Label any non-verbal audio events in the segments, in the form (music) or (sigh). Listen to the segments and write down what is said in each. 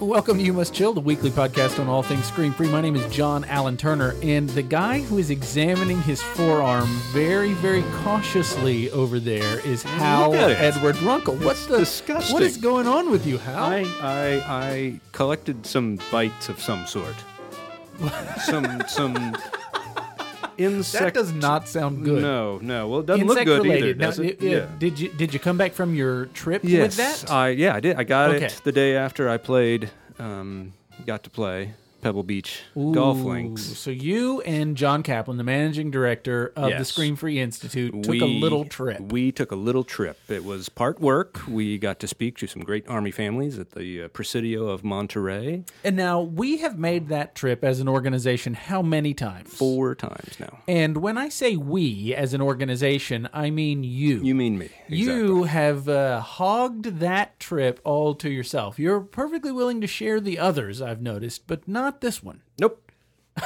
Welcome to You Must Chill, the weekly podcast on all things scream free. My name is John Allen Turner, and the guy who is examining his forearm very, very cautiously over there is Hal at it. Edward Runkle. What's the disgusting. What is going on with you, Hal? I, I I collected some bites of some sort. (laughs) some some insect. that does not sound good. No, no. Well, it doesn't Insect look good related. either, Now, does it? i- i- Did you did you come back from your trip Yes, with that? I yeah, I did. I got Okay. it the day after I played. Um, got to play Pebble Beach golf Ooh, links. So you and John Kaplan, the managing director of the Yes. Scream Free Institute, took a little trip. We took a little trip. It was part work. We got to speak to some great Army families at the uh, Presidio of Monterey And now we have made that trip as an organization how many times? four times now. And when I say we as an organization, I mean you. You mean me? You have uh, hogged that trip all to yourself. You're perfectly willing to share the others, I've noticed, but not this one. Nope. (laughs)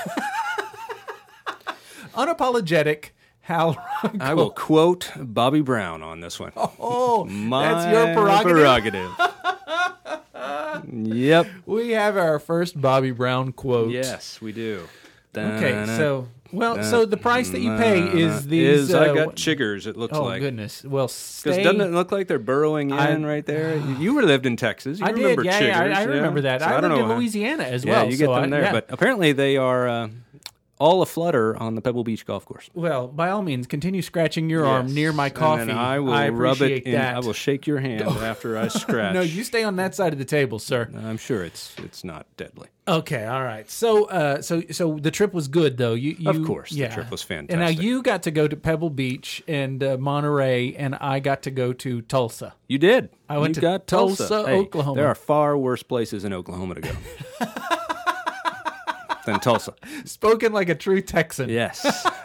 Unapologetic Hal Runkle. I will quote Bobby Brown on this one. Oh, (laughs) My that's your prerogative. prerogative. (laughs) yep. We have our first Bobby Brown quote. Yes, we do. Okay, so well, so the price that you pay is these. is I uh, got chiggers. It looks like. Oh goodness! Well, Because doesn't it look like they're burrowing in I- right there? (sighs) You were lived in Texas. You I remember did, yeah, chiggers. yeah, I, I remember yeah? that. So I, don't lived know in Louisiana as Yeah, well. you get so them I- there. yeah. But apparently they are uh, all aflutter on the Pebble Beach golf course. well, by all means, continue scratching your arm Yes. near my And coffee. then I will rub appreciate it in. that. I will shake your hand (laughs) after I scratch. No, you stay on that side of the table, sir. I'm sure it's it's not deadly. Okay, all right. So, uh, so, so the trip was good, though. You, you Of course, the trip was fantastic. And now fantastic. you got to go to Pebble Beach and uh, Monterey, and I got to go to Tulsa. You did. I went you to got Tulsa, Tulsa, Hey, Oklahoma. There are far worse places in Oklahoma to go (laughs) than Tulsa. (laughs) Spoken like a true Texan. Yes. (laughs)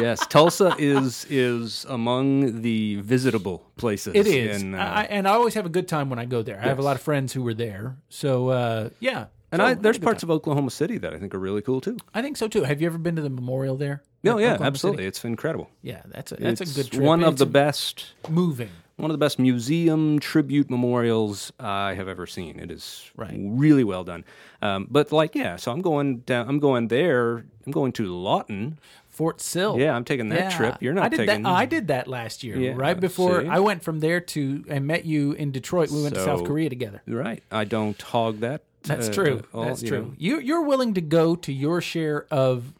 Yes, Tulsa is is among the visitable places. It is, in, uh, I, and I always have a good time when I go there. I have a lot of friends who were there, so uh, yeah. and So I, there's parts time. of Oklahoma City that I think are really cool too. I think so too. Have you ever been to the memorial there? No, yeah, Oklahoma absolutely. City? It's incredible. Yeah, that's a that's it's a good trip. one of It's the best moving. One of the best museum tribute memorials I have ever seen. It is Right. really well done. Um, but like, yeah, so I'm going down. I'm going there. I'm going to Lawton. Fort Sill. Yeah, I'm taking that Yeah. trip. You're not I did taking. That, I did that last year, Yeah, right before see? I went from there to and met you in Detroit. We went to South Korea together. Right. I don't hog that. That's uh, true. all, That's you true. know, You you're willing to go to your share of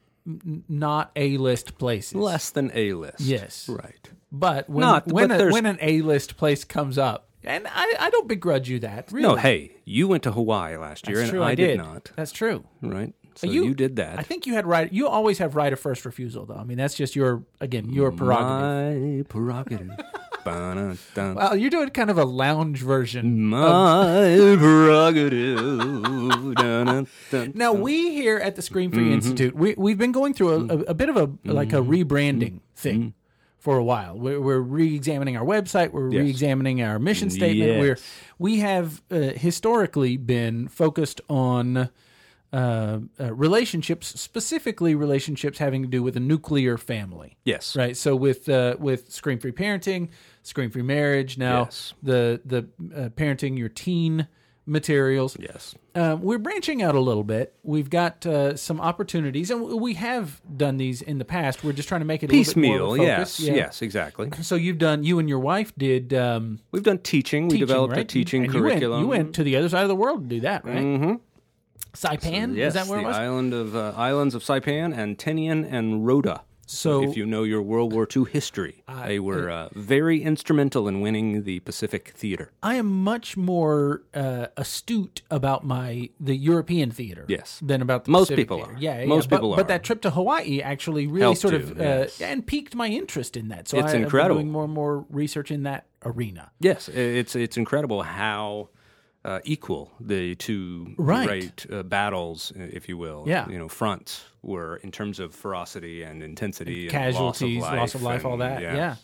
not a list places. less than a list. Yes. Right. But when Not- when but a, there's- when an A list place comes up, and I, I don't begrudge you that. Really. No, hey, you went to Hawaii last year, That's and true. I, I did. not. That's true. Right. So You- did that. I think you had right. You always have right of first refusal, though. I mean, that's just your again your prerogative. My prerogative. (laughs) Ba-na-dun. Well, you're doing kind of a lounge version. My prerogative. (laughs) Dun-dun-dun. Now we here at the Scream Mm-hmm. Free Institute, we we've been going through a, a, a bit of a like a Mm-hmm. rebranding thing for a while. We're, we're re-examining our website. We're Yes. re-examining our mission statement. Yes. We're we have uh, historically been focused on. Uh, uh, relationships, specifically relationships having to do with a nuclear family. Yes. right. So with uh, with scream free parenting, scream free marriage, now Yes. the the uh, parenting your teen materials. Yes. Um, we're branching out a little bit. We've got uh, some opportunities, and we have done these in the past. We're just trying to make it a little bit Piecemeal. more of a focus. Yes. Yeah. Yes. Exactly. So you've done. You and your wife did um, We've done teaching. We teaching, developed right? a teaching And you went- curriculum. You went, to the other side of the world to do that, right? Mm-hmm. Saipan Yes, is that where the it was? island of uh, islands of Saipan and Tinian and Rota. So- if you know your World War II history, they were uh, very instrumental in winning the Pacific Theater. I am much more uh, astute about my the European theater, Yes. than about the Most Pacific people theater. are. Yeah, yeah, Most but, people But are. But that trip to Hawaii actually really Helped sort of uh, yes. and piqued my interest in that. So It's I, incredible. Doing more and more research in that arena. Yes, it's it's incredible how uh, equal the two Right. uh, battles, if you will, Yeah. you know, fronts were in terms of ferocity and intensity, and, casualties, loss of life, loss of life, all that, yeah.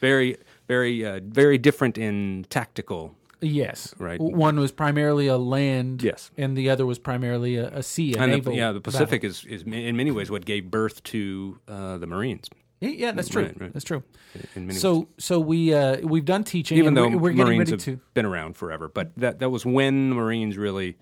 very very uh, very different in tactical. Yes, Right. One was primarily a land, Yes. and the other was primarily a, a sea, a And naval. the, yeah, the battle. Pacific is, is in many ways what gave birth to uh, the Marines. Yeah, Yeah, that's true. Right, right. That's true. In many ways. So, so we uh, we've done teaching, even and though we're, we're getting Marines have to. been around forever, but that that was when the Marines really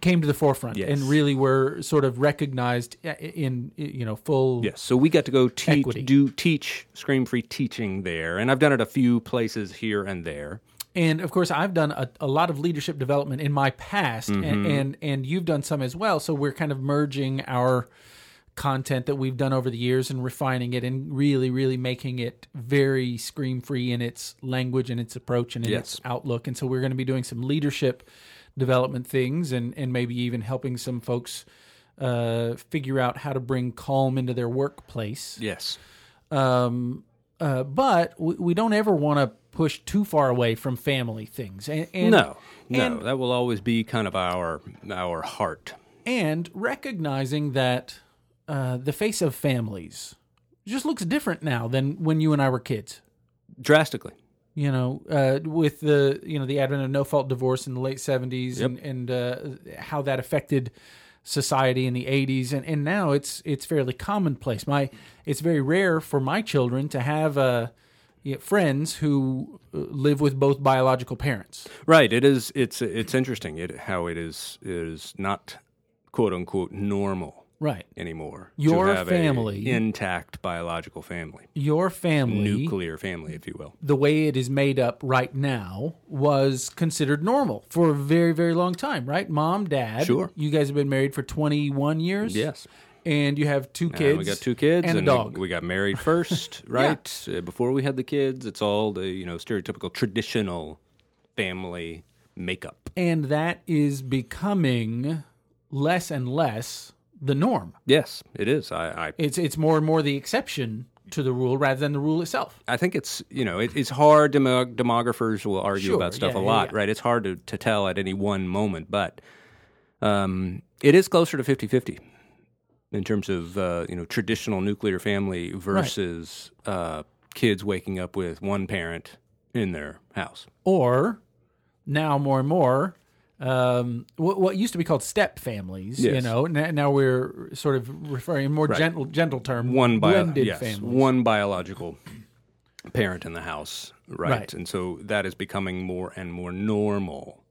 came to the forefront Yes. and really were sort of recognized in you know full Yes, so we got to go teach, do teach scream free teaching there, and I've done it a few places here and there. And of course, I've done a, a lot of leadership development in my past, Mm-hmm. and, and and you've done some as well. So we're kind of merging our content that we've done over the years and refining it, and really, really making it very scream free in its language and its approach and in its outlook. And so we're going to be doing some leadership development things, and and maybe even helping some folks uh, figure out how to bring calm into their workplace. Yes, Um, uh, but we, we don't ever want to push too far away from family things. And, and no, no, and- that will always be kind of our our heart. and recognizing that uh, the face of families just looks different now than when you and I were kids. Drastically, You know, uh, with the you know the advent of no fault divorce in the late seventies and and uh, how that affected society in the eighties and, and now it's it's fairly commonplace. My it's very rare for my children to have uh, yeah, friends who uh, live with both biological parents. right? It is. It's it's interesting. It how it is is not quote unquote normal Right. anymore. Your to have a family- intact biological family, Your family nuclear family, if you will. the way it is made up right now was considered normal for a very, very long time, right? Mom, dad. Sure. You guys have been married for 21 years. Yes. And you have two And kids. we got two kids and, a dog. We, we got married (laughs) first, right? uh, before we had the kids, it's all the you know stereotypical traditional family makeup. and that is becoming less and less the norm. Yes, it is. I I, It's it's more and more the exception to the rule rather than the rule itself. I think it's you know it, it's hard. Demo- demographers will argue Sure, about stuff yeah, a lot, yeah. right? It's hard to, to tell at any one moment, but um, it is closer to 50-50 in terms of uh, you know traditional nuclear family versus uh, kids waking up with one parent in their house. Or now more and more um, what, what used to be called step families, you know, now, now we're sort of referring a more gentle gentle term one bio- blended yes, families. one biological parent in the house, right? Right. And so that is becoming more and more normal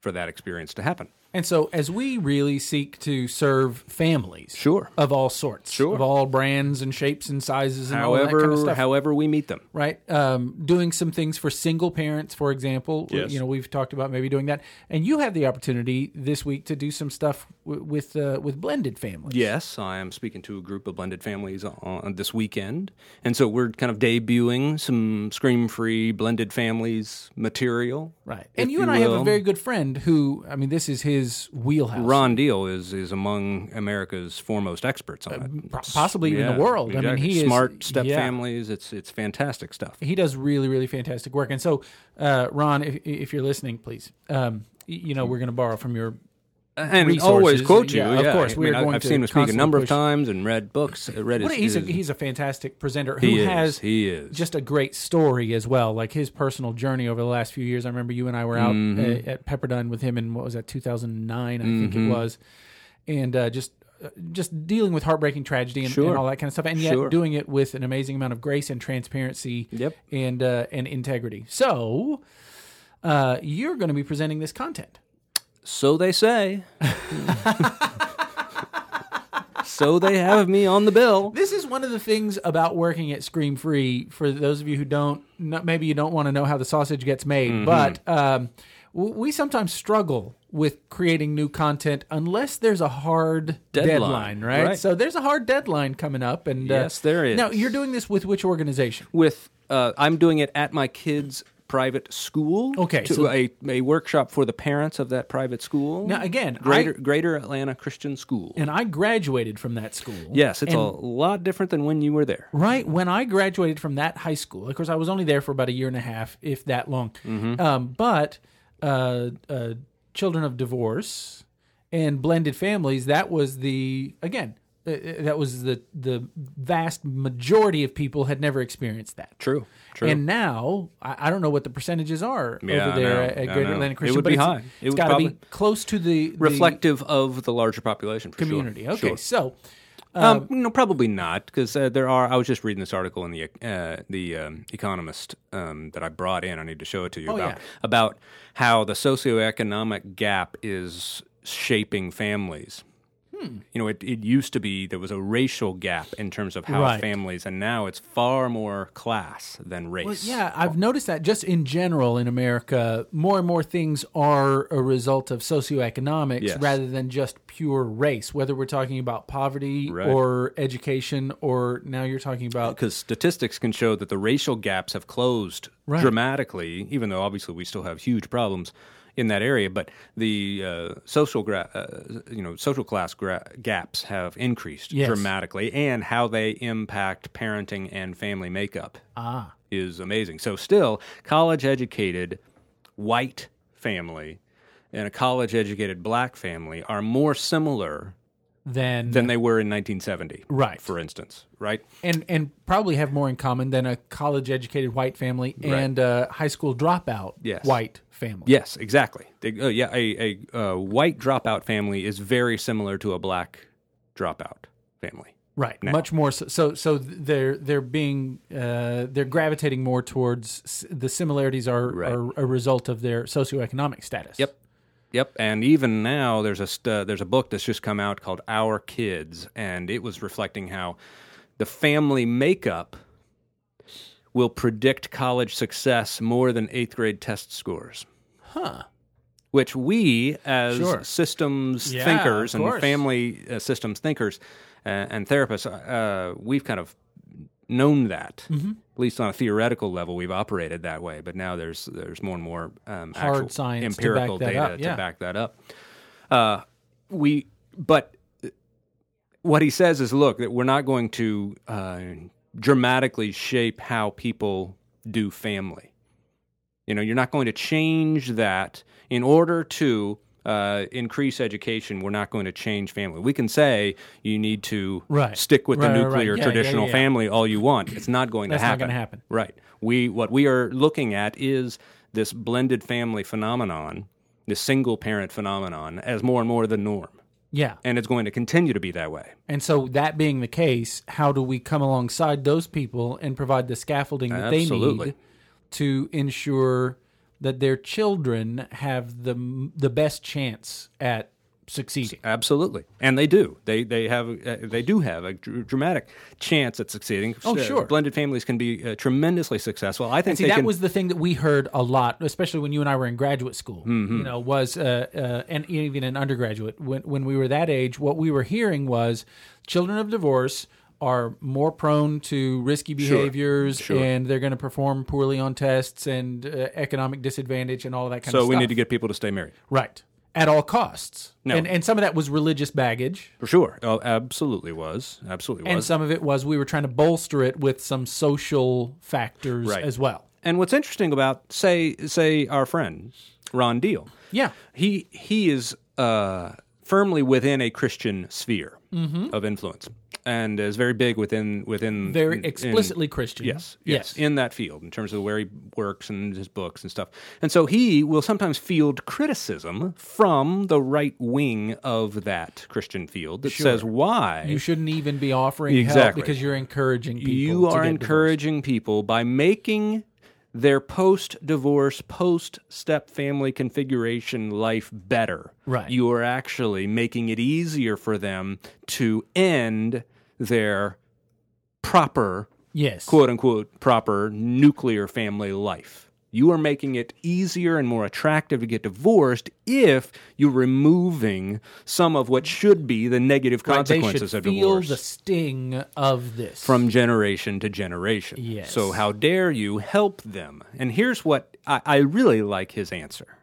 for that experience to happen. And so, as we really seek to serve families, Sure. of all sorts, Sure. of all brands and shapes and sizes, and all that However, kind of stuff, however we meet them. right? Um, doing some things for single parents, for example. Yes. You know, we've talked about maybe doing that, and you have the opportunity this week to do some stuff w- with uh, with blended families. Yes, I am speaking to a group of blended families on this weekend, and so we're kind of debuting some scream-free blended families material. Right. And you, and I have a very good friend who, I mean, this is his wheelhouse. Ron Deal is is among America's foremost experts on it. po- possibly even the world. I mean, exactly. he is- smart step yeah. families. It's it's fantastic stuff. he does really really fantastic work and so uh, ron if, if you're listening please um, you know we're going to borrow from your and resources. always quote you. Yeah, Yeah, of course, I we mean, are going I've to seen him speak a number of times and read books. uh, Read his, he's a he's a fantastic presenter who he has is, he is just a great story as well like his personal journey over the last few years i remember you and i were out Mm-hmm. uh, at pepperdine with him in what was that 2009 i think Mm-hmm. it was and uh, just uh, just dealing with heartbreaking tragedy and, Sure. and all that kind of stuff and yet Sure. doing it with an amazing amount of grace and transparency Yep. and uh, and integrity so uh, you're going to be presenting this content So they say. so they have me on the bill. This is one of the things about working at Scream Free. For those of you who don't, maybe you don't want to know how the sausage gets made, Mm-hmm. but um, we sometimes struggle with creating new content unless there's a hard deadline, Deadline, right? right. So there's a hard deadline coming up, and Yes, uh, there is. Now you're doing this with which organization? With uh, I'm doing it at my kids' private school. Okay, to so- a, a workshop for the parents of that private school. Now again, Greater I, Greater Atlanta Christian School. and I graduated from that school. yes, it's and a lot different than when you were there. Right when I graduated from that high school, of course, I was only there for about a year and a half, if that long. Um, but uh, uh, children of divorce and blended families, that was the again, that was the the vast majority of people had never experienced that. True. True. And now I, I don't know what the percentages are Yeah, over there at, at Greater know. Atlanta It Christian. would but be it's- high. It it's would got to be close to the, the Reflective of the larger population for sure. community. Okay, Sure. so Um, no, probably not, because uh, there are. I was just reading this article in the uh, the um, Economist um, that I brought in. I need to show it to you Oh, about yeah. about how the socioeconomic gap is shaping families. Hmm. You know, it, it used to be there was a racial gap in terms of how Right. families, and now it's far more class than race. Well, yeah, I've noticed that just in general in America, more and more things are a result of socioeconomics Yes. rather than just pure race. Whether we're talking about poverty Right. or education, or now you're talking about because statistics can show that the racial gaps have closed Right. dramatically, even though obviously we still have huge problems in that area. But the uh, social, gra- uh, you know, social class gra- gaps have increased Yes. dramatically, and how they impact parenting and family makeup ah, is amazing. So, still, college-educated white family and a college-educated black family are more similar then than they were in 1970, Right. For instance, right? and and probably have more in common than a college educated white family and a high school dropout Yes. white family. Yes, exactly. They, uh, yeah, a, a, uh white dropout family is very similar to a black dropout family. Right, now. much more so. So, so they're they're being uh, they're gravitating more towards s- the similarities are, Right. are a result of their socioeconomic status. Yep. Yep, and even now there's a st- there's a book that's just come out called Our Kids, and it was reflecting how the family makeup will predict college success more than eighth grade test scores. Huh. Which we, as Sure. systems Yeah, thinkers and course. family uh, systems thinkers uh, and therapists, uh, we've kind of known that. Mm-hmm. At least on a theoretical level, we've operated that way. But now there's there's more and more um, Hard actual science empirical that data yeah. to back that up. Uh, we, but what he says is, look, that we're not going to uh, dramatically shape how people do family. You know, you're not going to change that in order to uh, increase education. We're not going to change family. We can say you need to Right. stick with Right, the right, right. nuclear Yeah, yeah, traditional yeah. family all you want. It's not going to not happen. gonna happen. Right. We what we are looking at is this blended family phenomenon, this single parent phenomenon, as more and more the norm, Yeah. and it's going to continue to be that way. And so, that being the case, how do we come alongside those people and provide the scaffolding that they need to ensure that their children have the the best chance at succeeding? Absolutely, and they do. They they have uh, they do have a dr- dramatic chance at succeeding. Oh, Uh, sure. blended families can be uh, tremendously successful. I think See, that can. was the thing that we heard a lot, especially when you and I were in graduate school. Mm-hmm. You know, was uh, uh, and even in undergraduate when when we were that age, what we were hearing was children of divorce are more prone to risky behaviors Sure. and they're going to perform poorly on tests and uh, economic disadvantage and all that kind so of stuff. So we need to get people to stay married right at all costs. No. And and some of that was religious baggage. for sure. Oh, absolutely was absolutely was. And some of it was we were trying to bolster it with some social factors Right. as well. and what's interesting about say say our friend Ron Deal, Yeah. he he is uh, firmly within a Christian sphere of influence, and is very big within within Mm-hmm. Very in- explicitly Christian. Yes, yes, in that field in terms of where he works and his books and stuff. And so he will sometimes field criticism from the right wing of that Christian field that says why You shouldn't even be offering help Exactly. because you're encouraging people. you are get divorced. encouraging people by making their post-divorce, post-step family configuration life better. Right. You are actually making it easier for them to end their proper Yes. quote unquote proper nuclear family life. You are making it easier and more attractive to get divorced if you're removing some of what should be the negative Right, they consequences should of feel divorce the sting of this. from generation to generation. Yes. So how dare you help them? And here's what I, I really like his answer,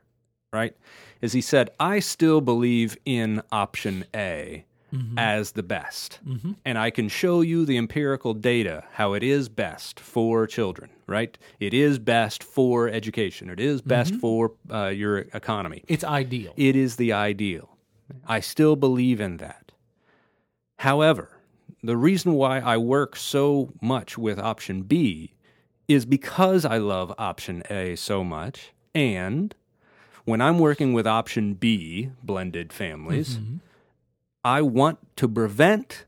right? Is he said, I still believe in option A Mm-hmm. as the best. And I can show you the empirical data how it is best for children, right? It is best for education. It is best Mm-hmm. for uh, your economy. it's ideal. It is the ideal. I still believe in that. However, the reason why I work so much with option B is because I love option A so much. And when I'm working with option B, blended families, I want to prevent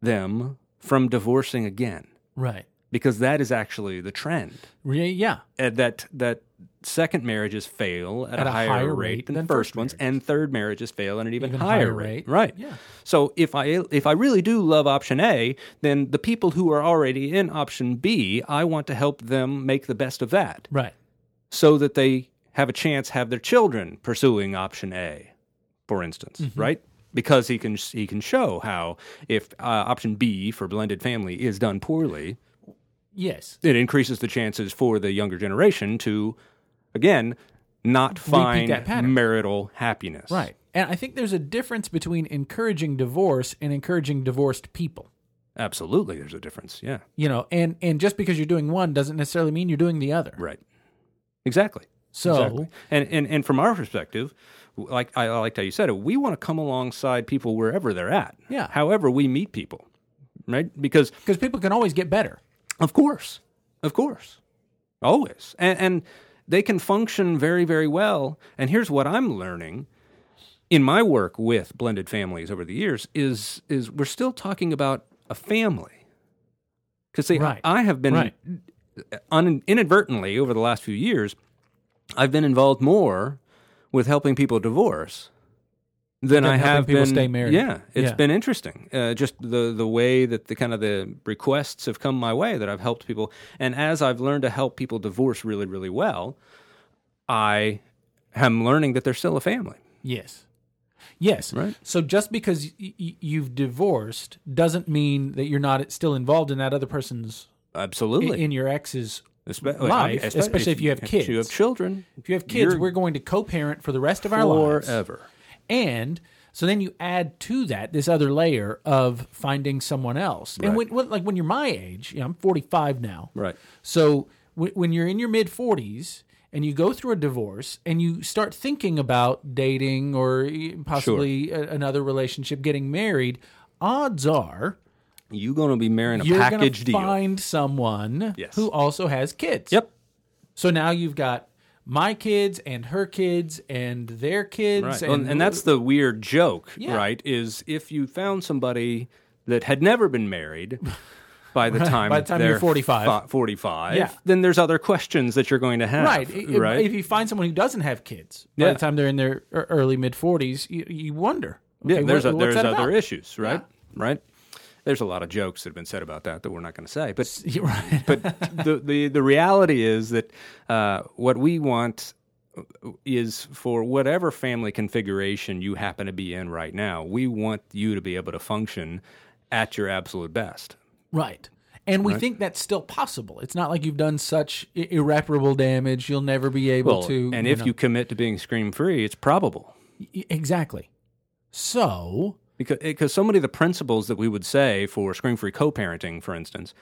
them from divorcing again. right. because that is actually the trend. Yeah. Uh, that that second marriages fail at, At a, a higher, higher rate, rate than, than first first ones, and third marriages fail at an even, Even higher, higher rate. rate. Right. Yeah. So if I if I really do love option A, then the people who are already in option B, I want to help them make the best of that, Right. so that they have a chance have their children pursuing option A, for instance, Mm-hmm. right? Because he can he can show how if uh, option B for blended family is done poorly, Yes. it increases the chances for the younger generation to, again, not find marital happiness. Right. And I think there's a difference between encouraging divorce and encouraging divorced people. Absolutely, there's a difference. Yeah. You know, and and just because you're doing one doesn't necessarily mean you're doing the other. Right. Exactly. So Exactly. And, and and from our perspective, like I I liked how you said it, we want to come alongside people wherever they're at. Yeah. However we meet people, right? Because because people can always get better. Of course, of course, always, and, and they can function very, very well. And here's what I'm learning in my work with blended families over the years: is is we're still talking about a family. Because Right. I have been Right. un, inadvertently over the last few years, I've been involved more with helping people divorce than Than I have people been. stay married. Yeah, it's Yeah. been interesting. Uh, just the the way that the kind of the requests have come my way that I've helped people, and as I've learned to help people divorce really, really well, I am learning that they're still a family. Yes. Yes. Right. So just because y- y- you've divorced doesn't mean that you're not still involved in that other person's Absolutely. in your ex's Espe- life, especially if you have kids. If you have children, If you have kids, we're going to co-parent for the rest of our lives. forever. And so then you add to that this other layer of finding someone else. And when, when like when you're my age, you know, I'm 45 now. Right. So w- when you're in your mid 40s and you go through a divorce and you start thinking about dating or possibly a- another relationship, getting married, odds are You going to be marrying a you're going package deal? find someone Yes. who also has kids. Yep. So now you've got my kids and her kids and their kids. Right. And, And, and that's the weird joke, Yeah. right? Is if you found somebody that had never been married by the (laughs) time By the time they're you're 45. fi- 45, Yeah. then there's other questions that you're going to have. Right. If- Right. If you find someone who doesn't have kids by Yeah. the time they're in their ear- early mid 40s, you, you wonder. yeah, okay, there's what- a, what's there's that other about? issues, right? Right. There's a lot of jokes that have been said about that that we're not going to say, but right. but the, the the reality is that uh, what we want is for whatever family configuration you happen to be in right now. We want you to be able to function at your absolute best. Right. And we think that's still possible. It's not like you've done such irreparable damage. You'll never be able Well, to. and if know. you commit to being scream free, it's probable exactly. So, because eh, because so many of the principles that we would say for scream-free co-parenting, for instance,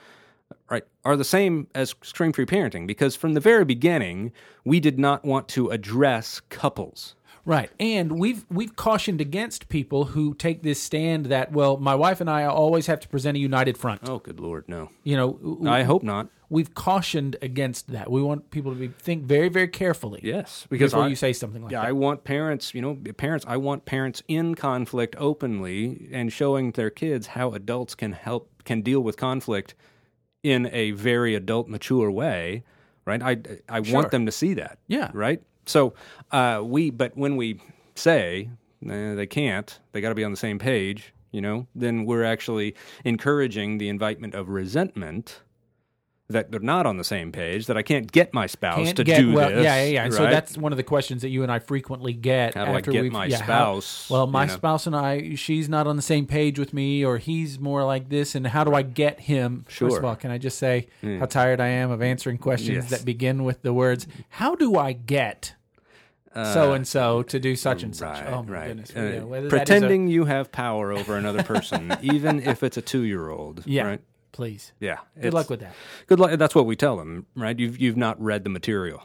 right, are the same as scream-free parenting. Because from the very beginning, we did not want to address couples. right. And we've we've cautioned against people who take this stand that well, my wife and I always have to present a united front. Oh, good lord, no! You know, I hope not. We've cautioned against that. We want people to be think very very carefully. Yes, because before I, you say something like yeah, that. I want parents, you know, parents. I want parents in conflict openly and showing their kids how adults can help can deal with conflict in a very adult, mature way. Right? I I Sure. want them to see that. Yeah. Right. So uh, we, but when we say they can't, they got to be on the same page. You know, then we're actually encouraging the invitement of resentment. That they're not on the same page. That I can't get my spouse Can't to get do well, this. yeah, yeah, yeah. And so that's one of the questions that you and I frequently get. How do I after get we've, my yeah, how- spouse, well, my you know? spouse and I, she's not on the same page with me, or he's more like this. And how do I get him? Sure. First of all, can I just say how tired I am of answering questions Yes. that begin with the words "How do I get so and so to do such and such?" Right, oh my right. goodness! Uh, Yeah, whether that is a- pretending you have power over another person, (laughs) even if it's a two-year-old. yeah, Right? Please. Yeah. Good luck with that. Good luck. That's what we tell them, right? You've you've not read the material.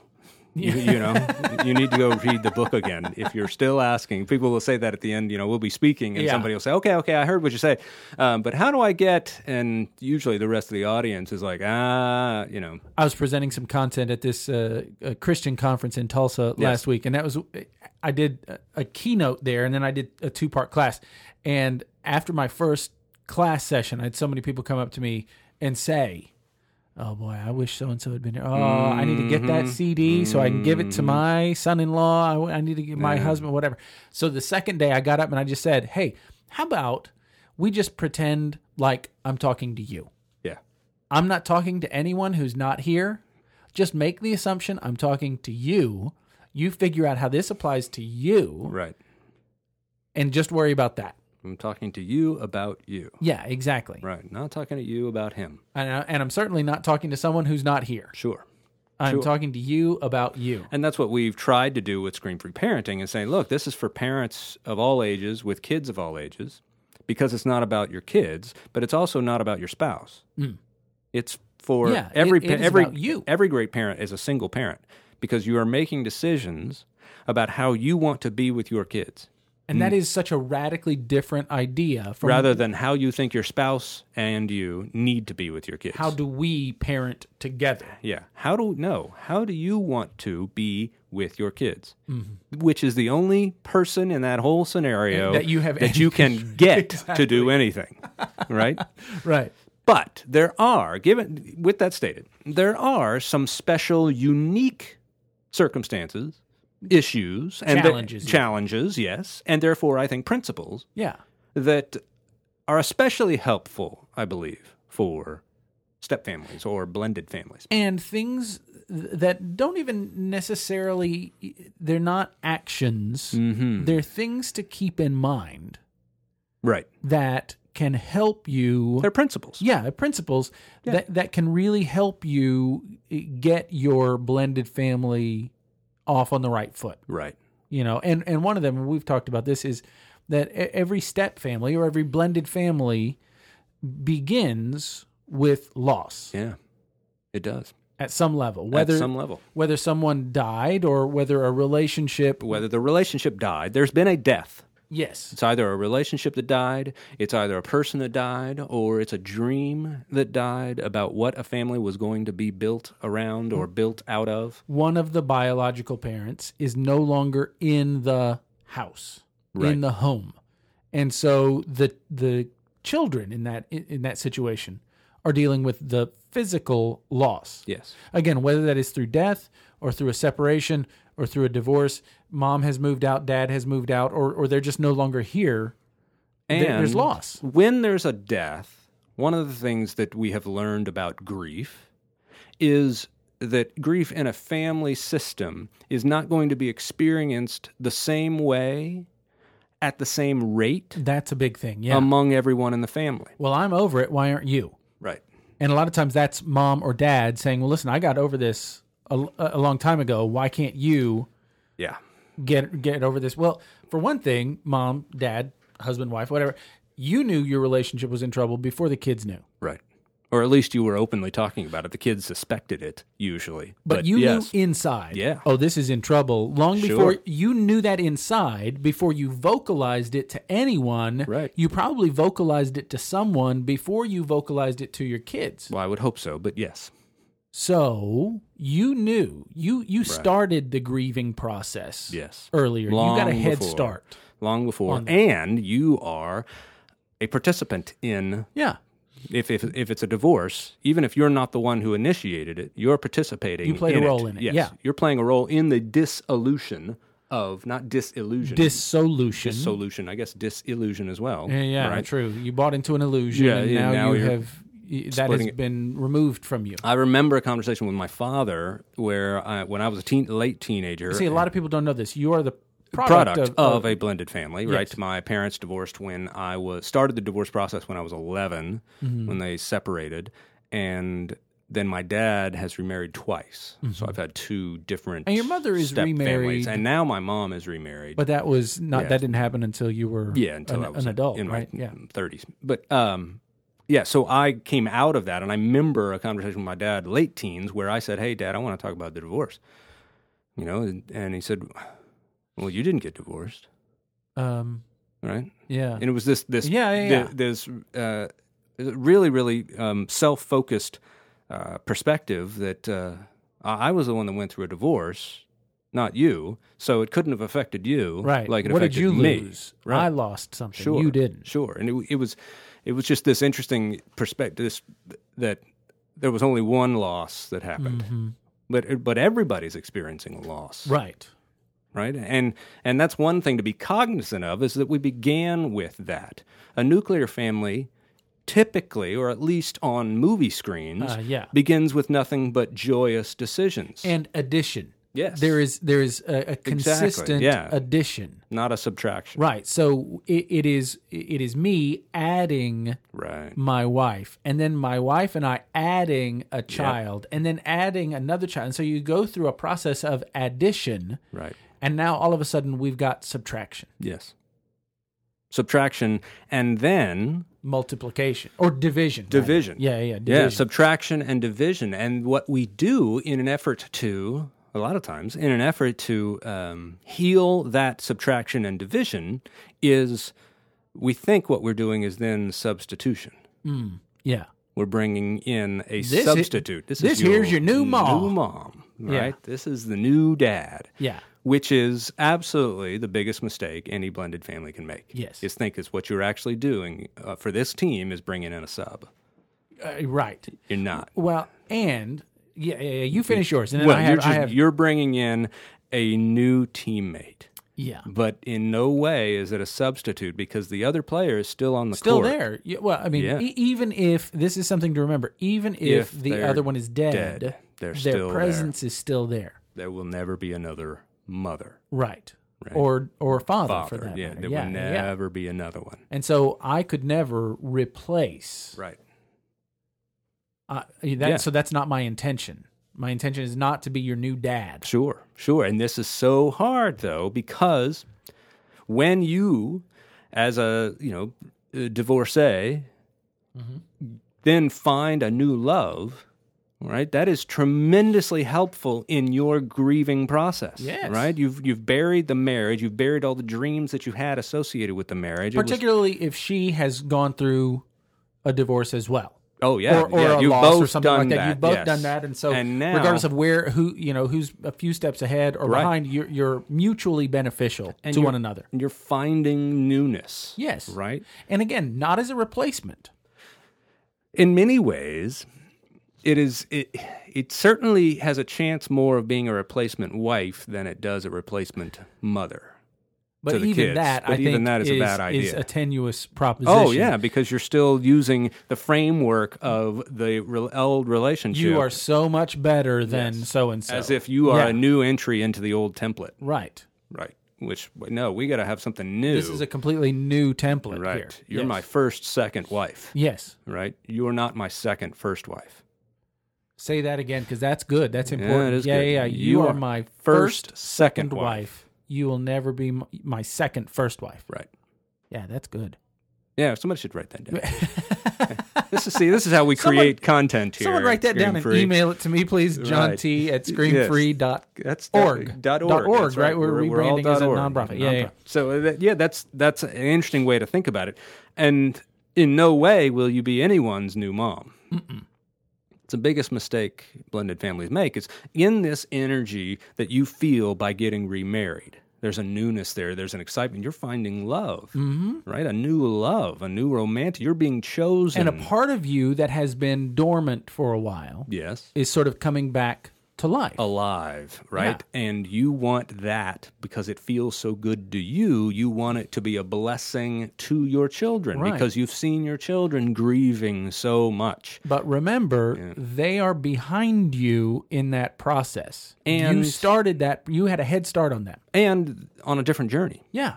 You, you know, (laughs) you need to go read the book again. If you're still asking, people will say that at the end. You know, we'll be speaking, and Yeah. somebody will say, "Okay, okay, I heard what you say," um, but how do I get? And usually, the rest of the audience is like, "Ah, you know, I was presenting some content at this uh, Christian conference in Tulsa last week, and that was I did a- a keynote there, and then I did a two part class. And after my first class session, I had so many people come up to me and say, Oh boy, I wish so and so had been here. Oh, I need to get that mm-hmm. CD so I can give it to mm-hmm. my son-in-law. I, I need to get my husband, whatever. So the second day, I got up and I just said, "Hey, how about we just pretend like I'm talking to you? Yeah. I'm not talking to anyone who's not here. Just make the assumption I'm talking to you. You figure out how this applies to you, Right. and just worry about that." I'm talking to you about you. Yeah, exactly. Right. Not talking to you about him. And, I, and I'm certainly not talking to someone who's not here. Sure. I'm Sure. talking to you about you. And that's what we've tried to do with Scream Free Parenting is saying, look, this is for parents of all ages with kids of all ages because it's not about your kids, but it's also not about your spouse. Hmm. It's for. Yeah, every it- it every you. every great parent is a single parent because you are making decisions about how you want to be with your kids And that is such a radically different idea from rather than how you think your spouse and you need to be with your kids. how do we parent together? Yeah. How do no? How do you want to be with your kids? Mm-hmm. Which is the only person in that whole scenario That you have that (laughs) you can get to do anything, right? (laughs) Right. But there are, given with that stated, there are some special, unique circumstances, issues, and Challenges, yeah. challenges, yes, and therefore I think principles Yeah. that are especially helpful, I believe, for step families or blended families. And things that don't even necessarily they're not actions. Mm-hmm. They're things to keep in mind Right. that can help you They're principles. yeah principles that that can really help you get your blended family off on the right foot Right. you know and and one of them we've talked about this is that every step family or every blended family begins with loss Yeah. It does. at some level whether At some level. whether someone died or whether a relationship Whether the relationship died, there's been a death. Yes It's either a relationship that died, it's either a person that died, or it's a dream that died about what a family was going to be built around or built out of. one of the biological parents is no longer in the house in the home and so the the children in that in, in that situation are dealing with the physical loss Yes. again whether that is through death or through a separation or through a divorce mom has moved out dad has moved out or or they're just no longer here And There- there's loss When there's a death, one of the things that we have learned about grief is that grief in a family system is not going to be experienced the same way at the same rate that's a big thing yeah among everyone in the family. well i'm over it why aren't you Right. And a lot of times that's mom or dad saying, "Well, listen, I got over this a, a long time ago. Why can't you Yeah. Get get over this?" Well, for one thing, mom, dad, husband, wife, whatever, you knew your relationship was in trouble before the kids knew. Right. Or at least you were openly talking about it. The kids suspected it usually. But, you yes. knew inside, Yeah. oh, this is in trouble. Long Sure. before you knew that inside, before you vocalized it to anyone, Right. you probably vocalized it to someone before you vocalized it to your kids. well, I would hope so, but yes. So you knew you you started the grieving process. Yes. earlier. you got a head before. start. Long before. And you are a participant in Yeah, if, if if it's a divorce, even if you're not the one who initiated it, you're participating. You played a role in it, Yes, yeah. you're playing a role in the dissolution of not disillusion, dissolution. dissolution. I guess disillusion as well. yeah, yeah, right? true. You bought into an illusion, Yeah, and yeah, now, now you have that has been removed from you. I remember a conversation with my father where I, when I was a teen, late teenager. See, a lot of people don't know this. You are the product, product, of, a blended family, right? My parents divorced when I was started the divorce process when I was 11 Mm-hmm. when they separated and then my dad has remarried twice. So I've had two different Mm-hmm. And your mother is remarried. families. and now my mom is remarried. but that was not Yeah. that didn't happen until you were yeah, until an, I was an adult, in right? my yeah, 30s. But um yeah, so I came out of that and I remember a conversation with my dad late teens where I said, "Hey dad, I want to talk about the divorce." You know, and, and he said, "Well, you didn't get divorced." um, Right? yeah, and it was this this Yeah, yeah, yeah. this uh, really really um, self focused uh, perspective that uh, I was the one that went through a divorce, not you. So it couldn't have affected you, right. Like it what did you me. lose? Right. I lost something. Sure, You didn't. Sure, and it, it was it was just this interesting perspective this, that there was only one loss that happened. Mm-hmm. But but everybody's experiencing a loss, Right. right? And and that's one thing to be cognizant of is that we began with that. A nuclear family typically or at least on movie screens Uh, yeah. begins with nothing but joyous decisions. And addition. Yes. There is there is a, a consistent yeah. addition. not a subtraction. Right. So it, it is it is me adding Right. my wife, and then my wife and I adding a child, and then adding another child. And so you go through a process of addition, Right. and now all of a sudden we've got subtraction, Yes. Subtraction and then multiplication, or division. Division. Yeah, yeah, Yeah, division. subtraction and division. And what we do in an effort to, a lot of times, in an effort to um, heal that subtraction and division, is we think what we're doing is then substitution. yeah. We're bringing in a This substitute. this this is your here's your new mom. New mom, Yeah. right? This is the new dad. Yeah. Which is absolutely the biggest mistake any blended family can make. Yes. is think is what you're actually doing uh, for this team is bringing in a sub. Uh, right. You're not. Well, and yeah, yeah, yeah, you finish yours, and then Well, I you're have, just I have you're bringing in a new teammate, yeah, but in no way is it a substitute because the other player is still on the still court. there. Yeah, well, I mean, Yeah. e- even if this is something to remember, even if, If the other one is dead, dead, their presence is still there. There will never be another mother, Right. Or or father, for father. that Yeah, matter. there yeah, will yeah. never be another one. And so I could never replace. Right. Uh, that, Yeah. So that's not my intention. My intention is not to be your new dad. Sure, sure. And this is so hard though because when you, as a you know divorcee, Mm-hmm. then find a new love, right? That is tremendously helpful in your grieving process. Yes. Right. You've you've buried the marriage. You've buried all the dreams that you had associated with the marriage. It was- Particularly if she has gone through a divorce as well. Oh yeah, or, or yeah. a You've loss both or something done like that. that. You've both yes. done that, and so And now- regardless of where who you know who's a few steps ahead or Right. behind, you're, you're mutually beneficial and to one another. And you're finding newness. Yes, Right. And again, not as a replacement. in many ways, it is it. It certainly has a chance more of being a replacement wife than it does a replacement mother. But even kids. that, But I even think, that is a bad is idea. a tenuous proposition. Oh yeah, because you're still using the framework of the re- old relationship. you are so much better than so and so. as if you are Yeah. a new entry into the old template, right. right? Which no, we got to have something new. This is a completely new template right. here. You're Yes. my first, second wife, yes. right? You're not my second, first wife. Say that again because that's good. That's important. yeah, yeah, yeah. You, You are are my first, first, second wife. wife. You will never be my second first wife. Right. Yeah, that's good. Yeah, somebody should write that down. (laughs) this is see, this is how we Someone- create content here. Someone write that down and Scream-Free. email it to me, please. John Right. T at screamfree dot. That's Org. Dot org. Dot org, That's right? We're all rebranding as a nonprofit. Yeah, yeah. So uh, that, yeah, that's that's an interesting way to think about it. And in no way will you be anyone's new mom. It's the biggest mistake blended families make. It's in this energy that you feel by getting remarried. There's a newness there. There's an excitement. You're finding love, mm-hmm. right? A new love, a new romantic. You're being chosen. And a part of you that has been dormant for a while yes, is sort of coming back to life. alive, right? And you want that because it feels so good to you. You want it to be a blessing to your children Right. because you've seen your children grieving so much. But remember, they are behind you in that process. And you started that. You had a head start on that. And on a different journey, Yeah,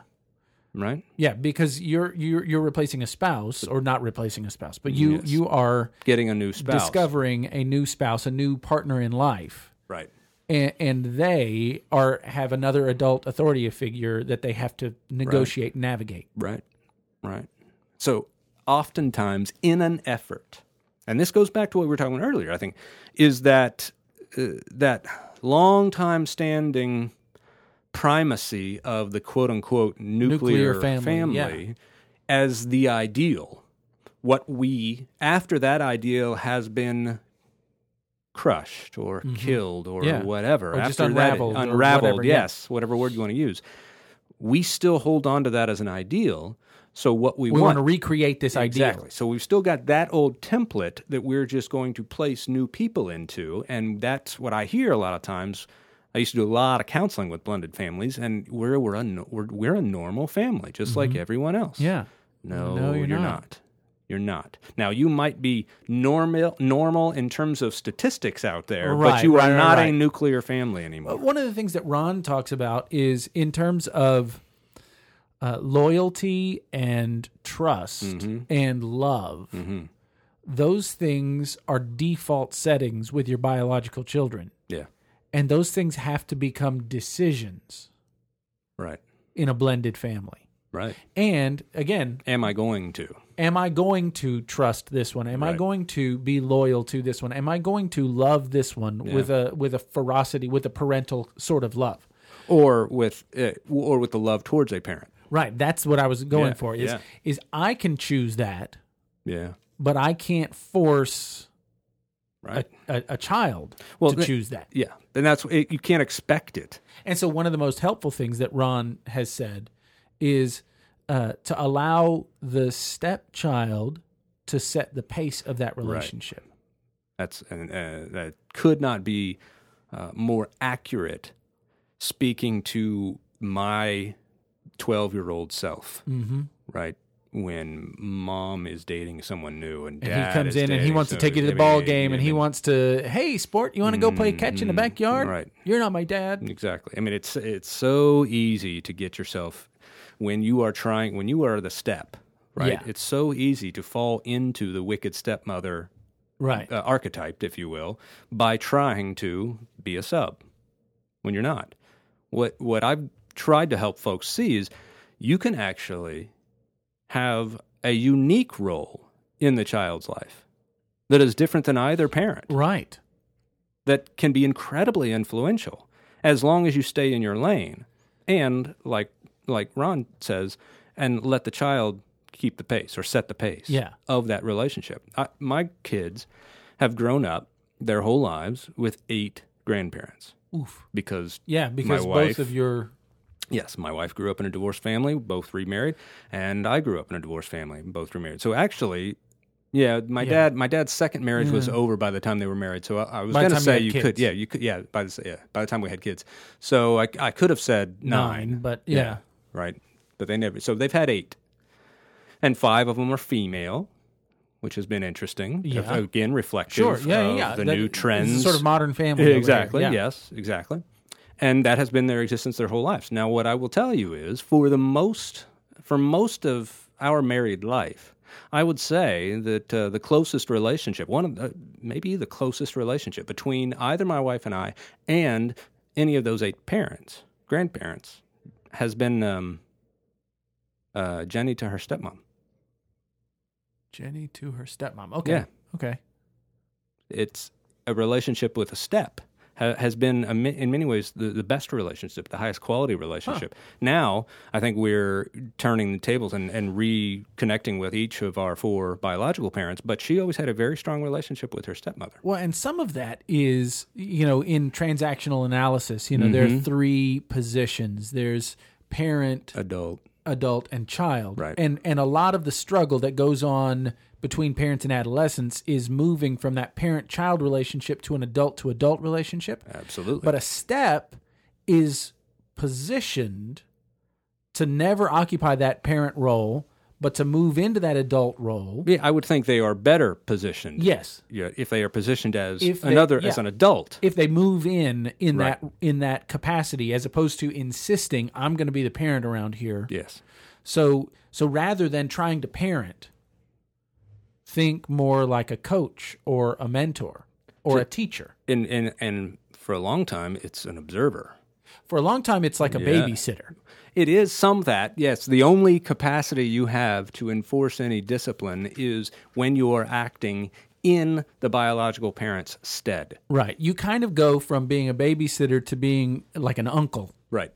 right? yeah. Because you're you're you're replacing a spouse, or not replacing a spouse, but you Yes. you are Getting a new spouse. discovering a new spouse, a new partner in life. Right. and, and they are have another adult authority figure that they have to negotiate and navigate. Right. Right. So oftentimes in an effort, and this goes back to what we were talking about earlier, I think, is that uh, that long time standing primacy of the quote unquote nuclear, Nuclear family, yeah. as the ideal. What we after that ideal has been crushed or killed or Mm-hmm. Yeah. whatever Or just after that- unraveled or unraveled whatever, yeah. yes whatever word you want to use we still hold on to that as an ideal, So what we, We want want to recreate this ideal. Exactly. So we've still got that old template that we're just going to place new people into, and that's what I hear a lot of times. I used to do a lot of counseling with blended families, and we're we're a we're, we're a normal family, just like everyone else. Mm-hmm. Yeah. No, No, you're you're, not. not. You're not. Now you might be normal normal in terms of statistics out there, Right, but you right, are not right. a nuclear family anymore. One of the things that Ron talks about is in terms of uh, loyalty and trust Mm-hmm. and love. Those things are default settings with your biological children. yeah. And those things have to become decisions Right. in a blended family. Right. And again, Am I going to? am I going to trust this one? Am I going to be loyal to this one? Am I going to love this one with a with a ferocity, with a parental sort of love? Or with uh, or with the love towards a parent. Right. That's what I was going Yeah, for. Is yeah. is I can choose that, Yeah. but I can't force Right. a, a, a child Well, to choose that. Yeah, and that's it, you can't expect it. And so one of the most helpful things that Ron has said is uh, to allow the stepchild to set the pace of that relationship. That's and uh, that could not be uh, more accurate. Speaking to my twelve-year-old self, Mm-hmm. right when mom is dating someone new and, And he comes in and he wants to take you to the ball game I and he wants to, hey, sport, you want to go play catch in the backyard? right. You're not my dad. Exactly. I mean, it's it's so easy to get yourself when you are trying when you are the step, right? Yeah. It's so easy to fall into the wicked stepmother Right. uh, archetyped, if you will, by trying to be a sub when you're not. What what I've tried to help folks see is you can actually have a unique role in the child's life that is different than either parent right. that can be incredibly influential as long as you stay in your lane and like like Ron says and let the child keep the pace or set the pace Yeah. of that relationship. I, my kids have grown up their whole lives with eight grandparents Oof. because Yeah, because wife- both of your Yes, my wife grew up in a divorced family, both remarried, and I grew up in a divorced family, both remarried. So actually, yeah, my Yeah. dad, my dad's second marriage was mm. over by the time they were married. So I, I was going to time you say you could, yeah, you could, yeah, by the yeah, by the time we had kids. So I, I could have said nine, nine, but yeah. Right, but they never. So they've had eight, and five of them are female. Which has been interesting. Yeah. Again, reflective Sure. Yeah, of yeah. the That- new trends. sort of modern family. Exactly. Yeah. Yes, exactly. And that has been their existence their whole lives. Now, what I will tell you is, for the most, for most of our married life, I would say that uh, the closest relationship, one of the, maybe the closest relationship between either my wife and I and any of those eight parents, grandparents, has been um, uh, Jenny to her stepmom. Jenny to her stepmom. Okay. Yeah. Okay. it's a relationship with a step ha- has been a, mi- in many ways the, the best relationship the highest quality relationship now i think we're turning the tables and, and reconnecting with each of our four biological parents but she always had a very strong relationship with her stepmother Well, and some of that is, you know, in transactional analysis, you know, there Mm-hmm. are three positions. There's parent, adult adult, and child. Right. And and a lot of the struggle that goes on between parents and adolescents is moving from that parent-child relationship to an adult to adult relationship. absolutely But a step is positioned to never occupy that parent role, but to move into that adult role. yeah, i would think they are better positioned Yes. yeah, if they are positioned as If they- another as an adult if they move in in Right. that in that capacity as opposed to insisting I'm going to be the parent around here. yes So so rather than trying to parent, think more like a coach or a mentor or a teacher. and, and and for a long time it's an observer For a long time it's like a Yeah. babysitter. It is some that, yes. The only capacity you have to enforce any discipline is when you are acting in the biological parent's stead. Right. You kind of go from being a babysitter to being like an uncle Right.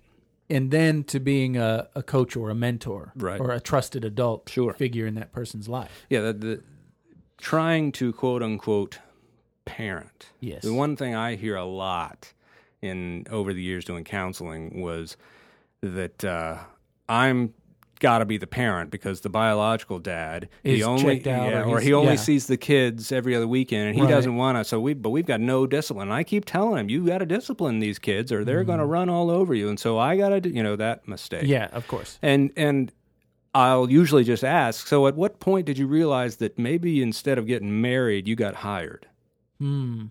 and then to being a, a coach or a mentor Right. or a trusted adult Sure. figure in that person's life. Yeah, the, the trying to quote unquote parent. Yes. The one thing I hear a lot in over the years doing counseling was that uh, I'm got to be the parent because the biological dad Is he only checked out yeah, or or he only yeah. sees the kids every other weekend and he Right. doesn't want to so we but we've got no discipline and I keep telling him you got to discipline these kids or they're going to run all over you and so I got to you know that mistake yeah, of course. and and I'll usually just ask so at what point did you realize that maybe instead of getting married you got hired Hmm.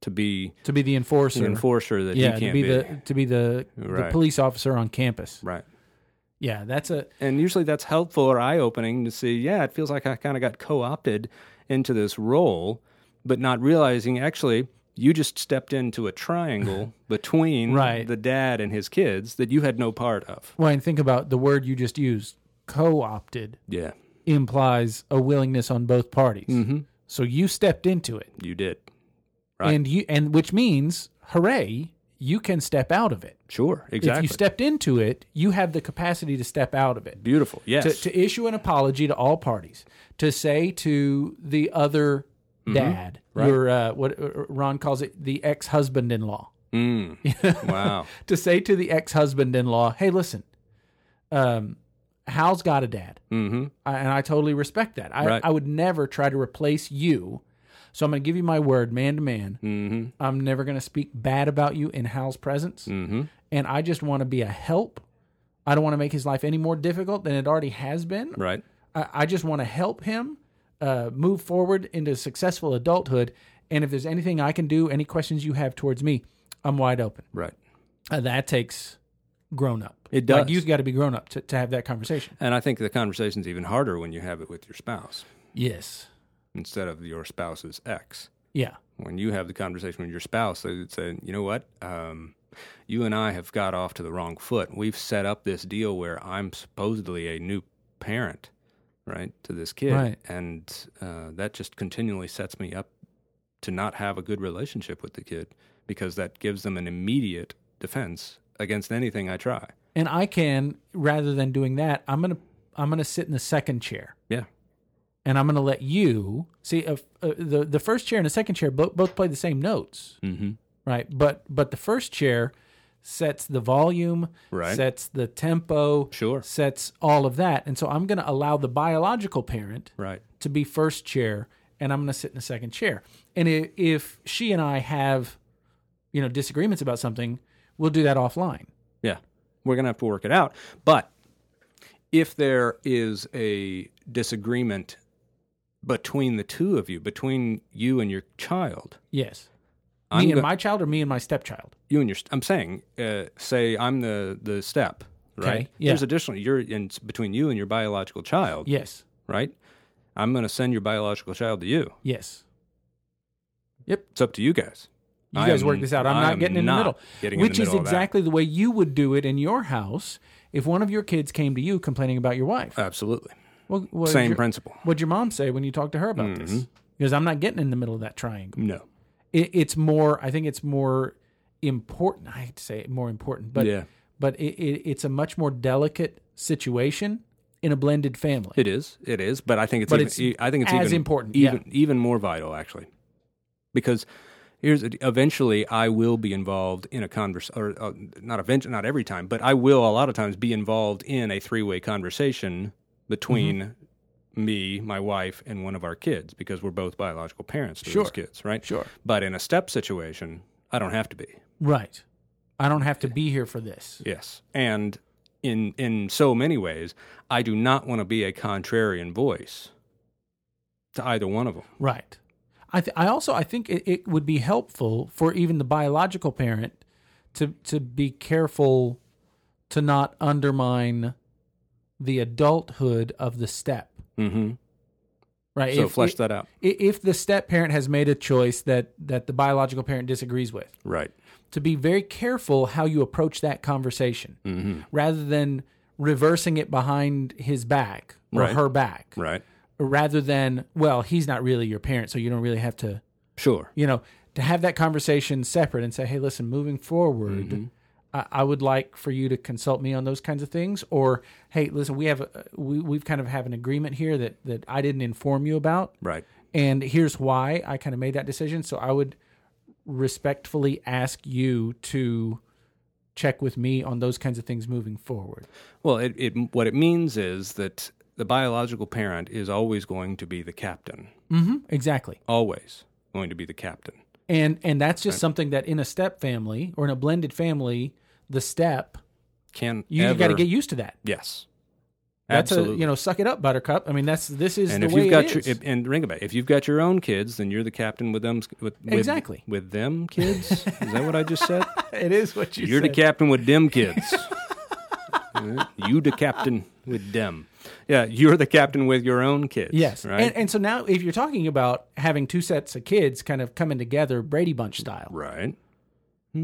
to be To be the enforcer. the enforcer that yeah, you to can't be, be, the to be the, the police officer on campus. right Yeah, that's a and usually that's helpful or eye opening to see, yeah, it feels like I kind of got co opted into this role, but not realizing actually you just stepped into a triangle (laughs) between Right. the dad and his kids that you had no part of. well. And think about the word you just used. Co-opted Yeah, implies a willingness on both parties. hmm So you stepped into it, you did. Right. and you and which means, hooray, you can step out of it. Sure, exactly. If you stepped into it, you have the capacity to step out of it. Beautiful. Yes. to, to issue an apology to all parties, to say to the other dad, Mm-hmm. Right. your uh, what uh, Ron calls it, the ex-husband-in-law, Mm. (laughs) wow. to say to the ex-husband-in-law, "Hey, listen, um, Hal's got a dad, hmm I, and I totally respect that. I, Right. I would never try to replace you." So I'm going to give you my word, man to man. hmm I'm never going to speak bad about you in Hal's presence, hmm and I just want to be a help. I don't want to make his life any more difficult than it already has been. Right. I, I just want to help him uh, move forward into successful adulthood. And if there's anything I can do, any questions you have towards me, I'm wide open. Right. Uh, that takes grown up. It Like you've got to be grown up to, to have that conversation. And I think the conversation's even harder when you have it with your spouse Yes. instead of your spouse's ex. Yeah. when you have the conversation with your spouse, they say, you know what, um, you and I have got off to the wrong foot. We've set up this deal where I'm supposedly a new parent, right, to this kid, Right. and uh, that just continually sets me up to not have a good relationship with the kid because that gives them an immediate defense against anything I try. And I can, rather than doing that, I'm gonna I'm gonna sit in the second chair, Yeah, and I'm gonna let you see. Uh, uh, the the first chair and the second chair both both play the same notes, mm-hmm. right? But but the first chair sets the volume, Right. sets the tempo, sure, sets all of that. And so I'm going to allow the biological parent right, to be first chair and I'm going to sit in the second chair. And i- if she and I have, you know, disagreements about something, we'll do that offline. yeah, we're gonna have to work it out. But if there is a disagreement between the two of you, between you and your child, Yes. I'm me and go- my child or me and my stepchild? you and your, I'm saying, uh, say I'm the the step, right? Yeah. There's additional. You're in between you and your biological child, Yes. right? I'm going to send your biological child to you. Yes. Yep. It's up to you guys. You I guys work this out. I'm not getting in the middle. the which is middle that. exactly the way you would do it in your house if one of your kids came to you complaining about your wife. Absolutely, Well, what same your, principle. What'd your mom say when you talked to her about Mm-hmm. this? Because I'm not getting in the middle of that triangle. No, It, it's more. I think it's more important. I hate to say it more important, but yeah, but it, it, it's a much more delicate situation in a blended family. it is. It is. But I think it's. But even, it's I think it's as even important, even even more vital actually, because here's eventually I will be involved in a convers or uh, not eventually not every time, but I will a lot of times be involved in a three way conversation between. Mm-hmm. Me, my wife, and one of our kids, because we're both biological parents to Sure. those kids, right? Sure. But in a step situation, I don't have to be. Right. I don't have to be here for this. Yes, and in in so many ways, I do not want to be a contrarian voice to either one of them. Right. I th- I also I think it, it would be helpful for even the biological parent to to be careful to not undermine the adulthood of the step. Mm-hmm. Right. So if, flesh i- that out. If the step parent has made a choice that that the biological parent disagrees with, Right. to be very careful how you approach that conversation, Mm-hmm. rather than reversing it behind his back or Right. her back, Right. Rather than well, he's not really your parent, so you don't really have to Sure. you know, to have that conversation separate and say, hey, listen, moving forward, Mm-hmm. I, I would like for you to consult me on those kinds of things. Or, hey, listen, we have a, we we've kind of have an agreement here that that I didn't inform you about, Right. and here's why I kind of made that decision. So I would respectfully ask you to check with me on those kinds of things moving forward. Well, it, it what it means is that the biological parent is always going to be the captain. Mm-hmm. Exactly. Always going to be the captain. And and that's just something that in a step family or in a blended family, the step Can you got to get used to that. yes, That's absolutely. a you know suck it up, Buttercup. I mean that's this is and the if way you've got it your is. if, and ring about it, if you've got your own kids, then you're the captain with them. With, with Exactly. with them kids. is that what I just said? (laughs) it is what you You're the captain with them kids. (laughs) You the captain with them. Yeah, you're the captain with your own kids. Yes, right. and, and so now if you're talking about having two sets of kids kind of coming together Brady Bunch style, right. (laughs)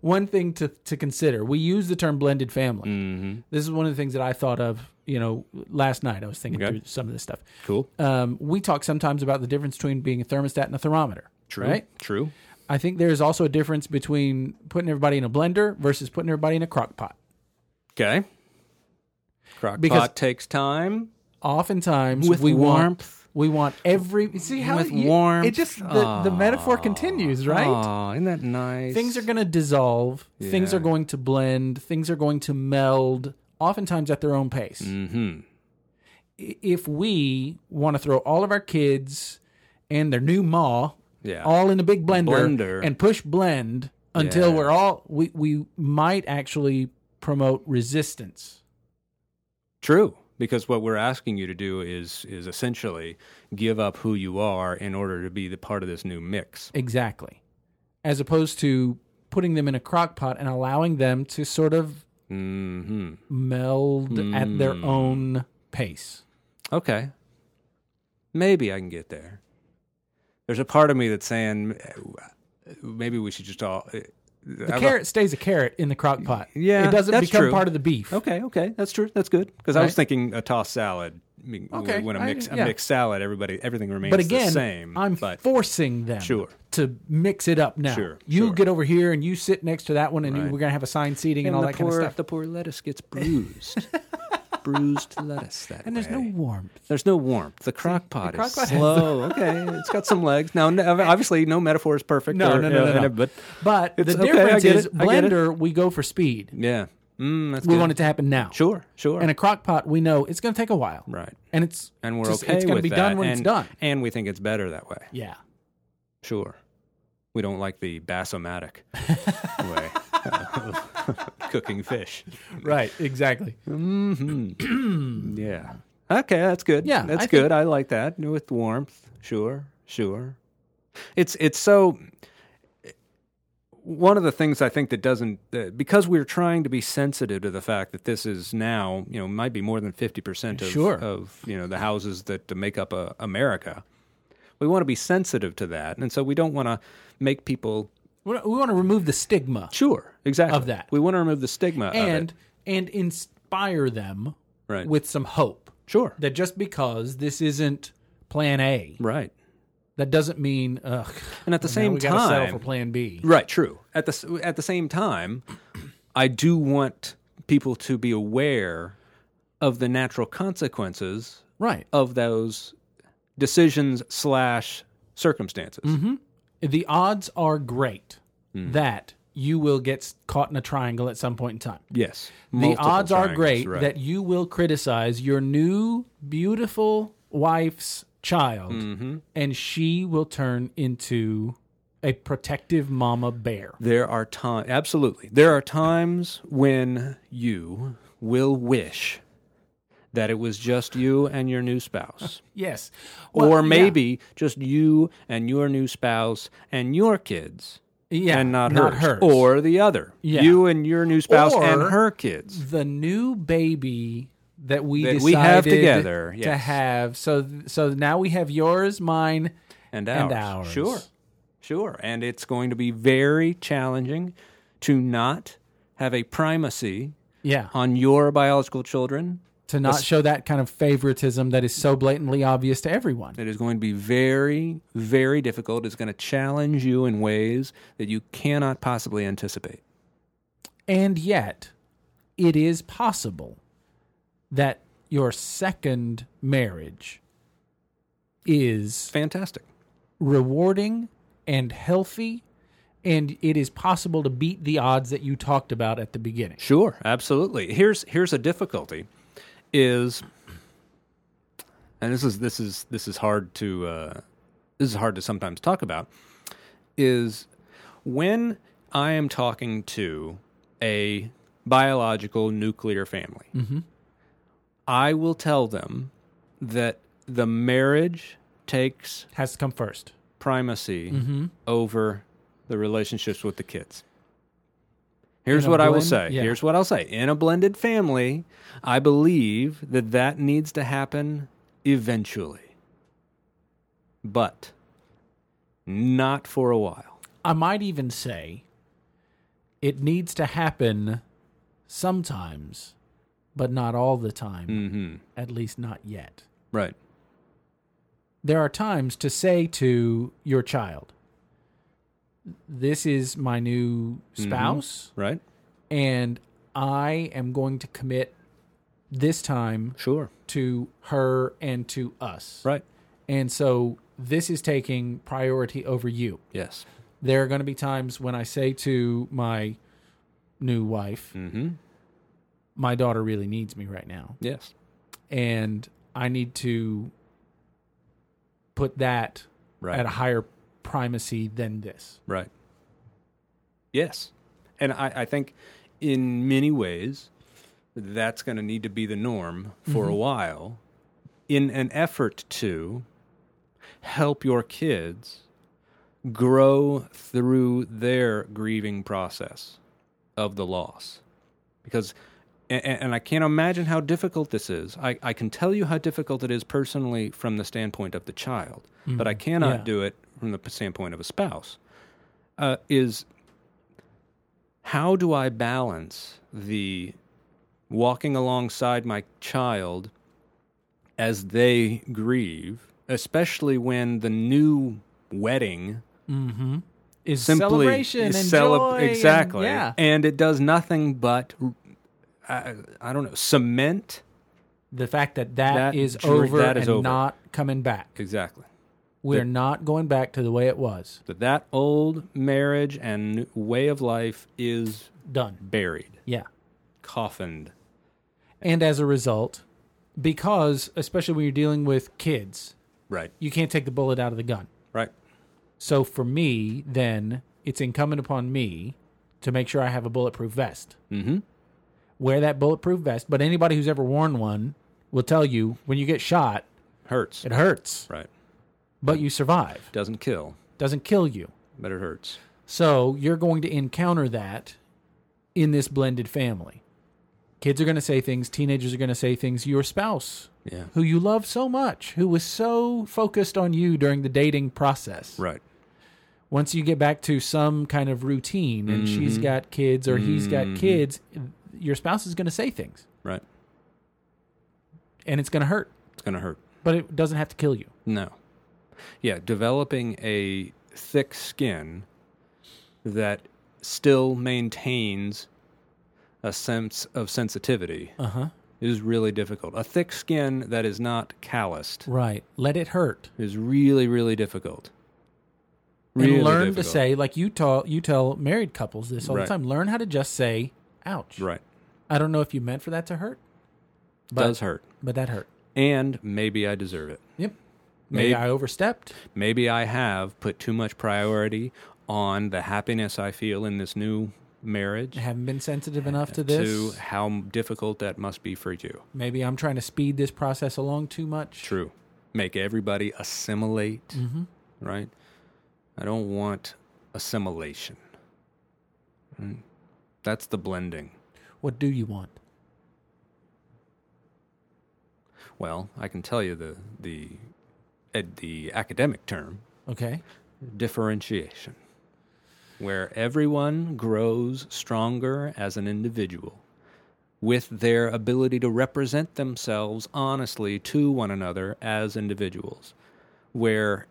one thing to, to consider we use the term blended family Mm-hmm. this is one of the things that i thought of you know last night i was thinking Okay. through some of this stuff Cool. um, we talk sometimes about the difference between being a thermostat and a thermometer True. right True. i think there's also a difference between putting everybody in a blender versus putting everybody in a crock pot Okay. Crock Because- pot takes time oftentimes with we want warmth. we want every see how with you- warmth. it just the, the metaphor continues right Oh, isn't that nice? things are going to dissolve things are going to blend things are going to meld oftentimes at their own pace Mm-hmm. If we want to throw all of our kids and their new maw Yeah. all in a big blender, Blender. and push blend until Yeah. we're all we, we might actually promote resistance True, because what we're asking you to do is is essentially give up who you are in order to be the part of this new mix. exactly as opposed to putting them in a crock pot and allowing them to sort of hmm meld at their Mm. own pace Okay, maybe I can get there. There's a part of me that's saying maybe we should just all. The carrot stays a carrot in the crock pot Yeah, it doesn't that's become true. part of the beef Okay, okay, that's true. That's good because I was thinking a tossed salad. I mean, Okay, when a I- mix a yeah. mixed salad, everybody everything remains but again the same. i'm but forcing them Sure. to mix it up now Sure, you sure. get over here and you sit next to that one and you, Right. we're going to have assigned seating and, and all that poor kind of stuff the poor lettuce gets bruised, (laughs) bruised lettuce. That and there's no warmth There's no warmth. The crock pot crock is pot has- slow. (laughs) okay, it's got some legs. Now, obviously, no metaphor is perfect. No, or, no, no, no, no. But but the It's okay, difference is it, I get it. blender we go for speed yeah, mm, that's we good. want it to happen now Sure, sure. and a crock pot we know it's going to take a while right, and it's and we're just- okay it's gonna with be that. done when and, it's done and we think it's better that way. yeah Sure, we don't like the Bass-O-Matic (laughs) way (laughs) cooking fish. right exactly hmm (clears throat) yeah. Okay, that's good. Yeah, that's I think- good. I like that with warmth. Sure, sure. It's it's so. One of the things I think that doesn't uh, because we're trying to be sensitive to the fact that this is now you know might be more than fifty percent of Sure. of you know the houses that make up uh, America. We want to be sensitive to that, and so we don't want to make people we want to remove the stigma sure exactly Of that. We want to remove the stigma of and and inspire them Right. with some hope Sure, that just because this isn't plan A right. that doesn't mean ugh And at the now same we gotta settle time, for plan B Right, true. At the at the same time, I do want people to be aware of the natural consequences right of those decisions slash circumstances. Mm-hmm. The odds are great Hmm. that you will get caught in a triangle at some point in time Yes, the odds are great right. that you will criticize your new beautiful wife's child Mm-hmm. and she will turn into a protective mama bear there are times absolutely there are times when you will wish that it was just you and your new spouse. (laughs) yes or Well, yeah. maybe just you and your new spouse and your kids. yeah, and not, not hers. hers. Or the other. Yeah. You and your new spouse and her kids. the new baby that we That decided we have together, to have. So so now we have yours, mine, And ours. and ours. Sure. Sure. And it's going to be very challenging to not have a primacy Yeah, on your biological children. To not show that kind of favoritism that is so blatantly obvious to everyone. It is going to be very, very difficult. It's going to challenge you in ways that you cannot possibly anticipate. And yet, it is possible that your second marriage is Fantastic. rewarding and healthy and it is possible to beat the odds that you talked about at the beginning. Sure, absolutely. Here's here's a difficulty is and this is this is this is hard to uh, this is hard to sometimes talk about is when I am talking to a biological nuclear family, I will tell them that the marriage takes Has to come first. primacy Mm-hmm. over the relationships with the kids. Here's what I will say. yeah. Here's what I'll say. In a blended family, I believe that that needs to happen eventually, but not for a while. I might even say it needs to happen sometimes, but not all the time. hmm At least not yet. Right. There are times to say to your child, This is my new spouse, Right. and I am going to commit this time Sure. to her and to us. Right. And so this is taking priority over you. Yes. There are going to be times when I say to my new wife, hmm my daughter really needs me right now. Yes. And I need to put that Right. at a higher primacy than this. Right. Yes. And I, I think in many ways, that's going to need to be the norm for a mm-hmm. while in an effort to help your kids grow through their grieving process of the loss. Because, and, and I can't imagine how difficult this is. I, I can tell you how difficult it is personally from the standpoint of the child, but I mm-hmm. cannot Yeah. do it from the standpoint of a spouse. Uh, is how do I balance the walking alongside my child as they grieve, especially when the new wedding Mm-hmm. Is simply celebration and is cele- joy. and- exactly, yeah. and it does nothing but I, I don't know cement The fact that that That is dr- over that is and over. not coming back. exactly We're not going back to the way it was. that that old marriage and way of life is Done. buried, Yeah. coffined. And as a result, because especially when you're dealing with kids, Right, you can't take the bullet out of the gun. right, So for me, then it's incumbent upon me to make sure I have a bulletproof vest. mm-hmm. Wear that bulletproof vest. But anybody who's ever worn one will tell you when you get shot, Hurts, it hurts, right? But you survive. Doesn't kill, Doesn't kill you. but it hurts. So you're going to encounter that in this blended family. Kids are going to say things, teenagers are going to say things. Your spouse, Yeah, who you love so much, who was so focused on you during the dating process, right. once you get back to some kind of routine and she's Mm-hmm. got kids or he's got kids, your spouse is going to say things Right. and it's going to hurt, It's going to hurt. but it doesn't have to kill you. No. Yeah, developing a thick skin that still maintains a sense of sensitivity Uh huh. is really difficult. A thick skin that is not calloused Right. Let it hurt. is really, really difficult. Really and learn to say, like you tell you tell married couples this all Right. the time. Learn how to just say, "Ouch." Right. I don't know if you meant for that to hurt, but Does hurt. but that hurt. And maybe I deserve it. Yep. Maybe Maybe- I overstepped. Maybe I have put too much priority on the happiness I feel in this new marriage I haven't been sensitive enough to this. to how difficult that must be for you. Maybe I'm trying to speed this process along too much. True. Make everybody assimilate, Mm-hmm. right? I don't want assimilation. Mm. That's the blending. What do you want? Well, I can tell you the the the academic term Okay. differentiation, where everyone grows stronger as an individual with their ability to represent themselves honestly to one another as individuals, where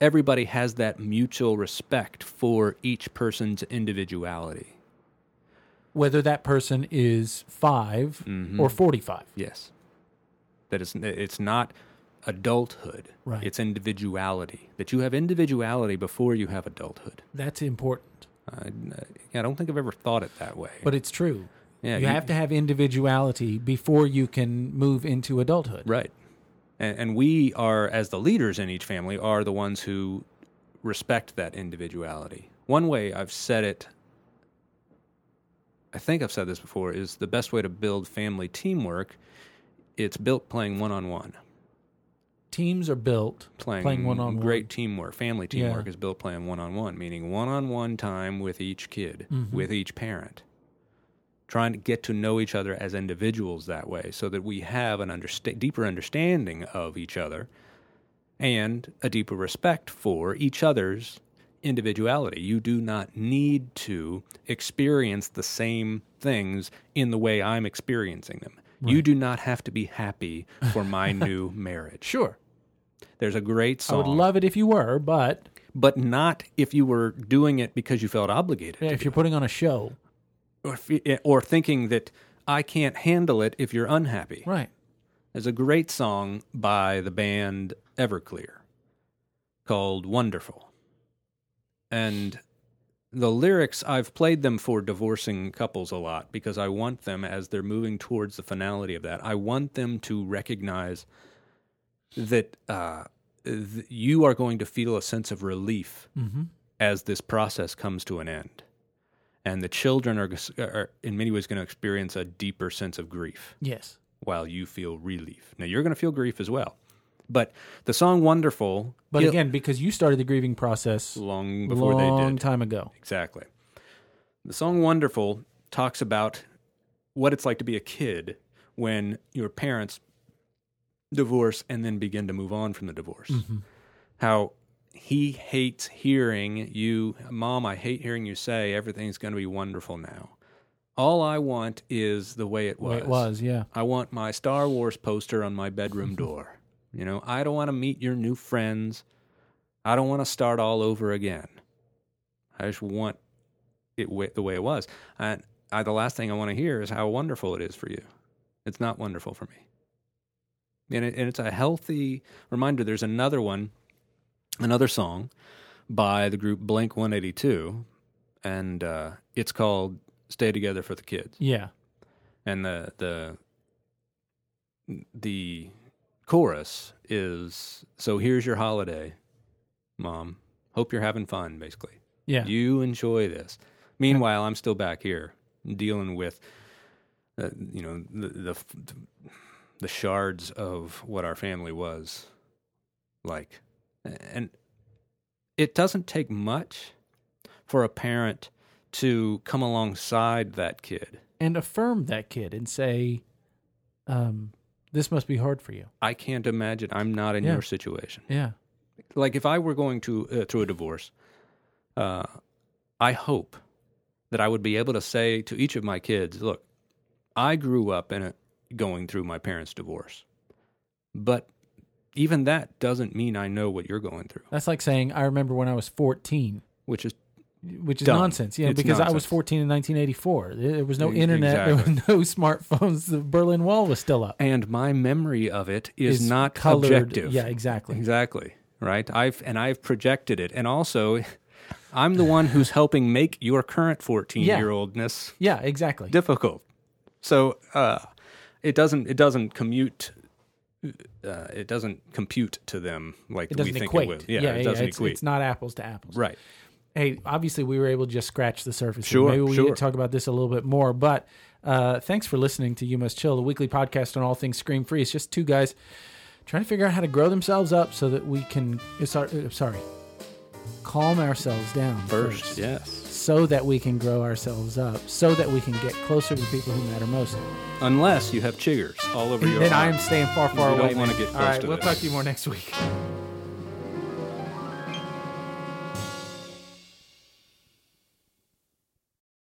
everybody has that mutual respect for each person's individuality. Whether that person is 5 Mhm. or 45. Yes. That it's, it's not adulthood. Right. It's individuality. That you have individuality before you have adulthood. That's important, uh, I, I don't think I've ever thought it that way. but it's true. yeah, you have to have individuality before you can move into adulthood. Right. And, and we are, as the leaders in each family, are the ones who respect that individuality. One way I've said it, I think I've said this before, is the best way to build family teamwork. It's built playing one on one. Teams are built Playing, playing one on one. great teamwork. Family Yeah. teamwork is built playing one on one, meaning one on one time with each kid, Mm-hmm. with each parent. Trying to get to know each other as individuals that way so that we have an understa- deeper understanding of each other and a deeper respect for each other's individuality. You do not need to experience the same things in the way I'm experiencing them. You do not have to be happy for my (laughs) new marriage. Sure. There's a great song. I would love it if you were, but but not if you were doing it because you felt obligated, yeah, if you're putting on a show, or, if, eh, or thinking that I can't handle it if you're unhappy. right? There's a great song by the band Everclear called Wonderful. And the lyrics, I've played them for divorcing couples a lot because I want them, as they're moving towards the finality of that, I want them to recognize that uh, th- you are going to feel a sense of relief Mm-hmm. as this process comes to an end. And the children are, are in many ways, going to experience a deeper sense of grief Yes. while you feel relief. Now you're going to feel grief as well. But the song "Wonderful," But it- again, because you started the grieving process long before long they did, long time ago. exactly. The song "Wonderful" talks about what it's like to be a kid when your parents divorce and then begin to move on from the divorce. Mm-hmm. How he hates hearing you, Mom. I hate hearing you say everything's going to be wonderful now. All I want is the way it was. Well, it was, yeah. I want my Star Wars poster on my bedroom (laughs) door. You know, I don't want to meet your new friends. I don't want to start all over again. I just want it wa- the way it was. And I, the last thing I want to hear is how wonderful it is for you. It's not wonderful for me. And, it, and it's a healthy reminder. There's another one, another song by the group Blink 182, and uh, it's called "Stay Together for the Kids." Yeah. and the the the chorus is so here's your holiday mom. Hope you're having fun basically. Yeah. you enjoy this? Meanwhile i'm still back here dealing with uh, you know the, the the shards of what our family was like. And it doesn't take much for a parent to come alongside that kid. And affirm that kid and say, um, this must be hard for you. I can't imagine. I'm not in Yeah. your situation. Yeah. Like if I were going to uh, through a divorce, uh, I hope that I would be able to say to each of my kids, "Look, I grew up in a, going through my parents' divorce, but even that doesn't mean I know what you're going through." That's like saying, I remember when I was 14, Which is which is Dumb. nonsense. Yeah, It's because I was 14 in 1984. There there was no internet, exactly. there was no (laughs) smartphones. The Berlin Wall was still up. and my memory of it is, not colored. objective. Yeah, exactly. Exactly. Right. I've and I've projected it, and also, (laughs) I'm the one who's helping make your current 14 year oldness Yeah, exactly. difficult. So uh, it doesn't it doesn't commute. Uh, it doesn't compute to them like It doesn't we think equate. it will. Yeah, it doesn't it's, equate. it's not apples to apples. right. Hey, obviously, we were able to just scratch the surface. Sure, Maybe we sure. need to talk about this a little bit more. But uh, thanks for listening to You Must Chill, the weekly podcast on all things scream free. It's just two guys trying to figure out how to grow themselves up so that we can, uh, sorry, uh, sorry calm ourselves down First, yes. so that we can grow ourselves up, so that we can get closer to the people who matter most. Unless you have chiggers all over your. then. I am staying far, far You away. don't wanna get All close right, to we'll this. talk to you more next week.